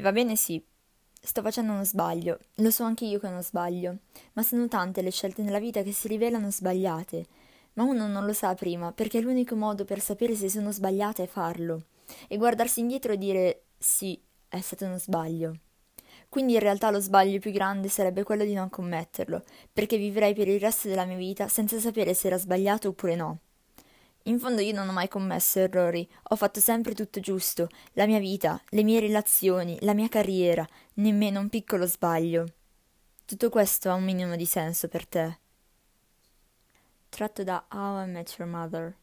E va bene sì, sto facendo uno sbaglio, lo so anche io che è uno sbaglio, ma sono tante le scelte nella vita che si rivelano sbagliate, ma uno non lo sa prima, perché l'unico modo per sapere se sono sbagliate è farlo, e guardarsi indietro e dire sì, è stato uno sbaglio. Quindi in realtà lo sbaglio più grande sarebbe quello di non commetterlo, perché vivrei per il resto della mia vita senza sapere se era sbagliato oppure no. In fondo io non ho mai commesso errori, ho fatto sempre tutto giusto, la mia vita, le mie relazioni, la mia carriera, nemmeno un piccolo sbaglio. Tutto questo ha un minimo di senso per te. Tratto da How I Met Your Mother.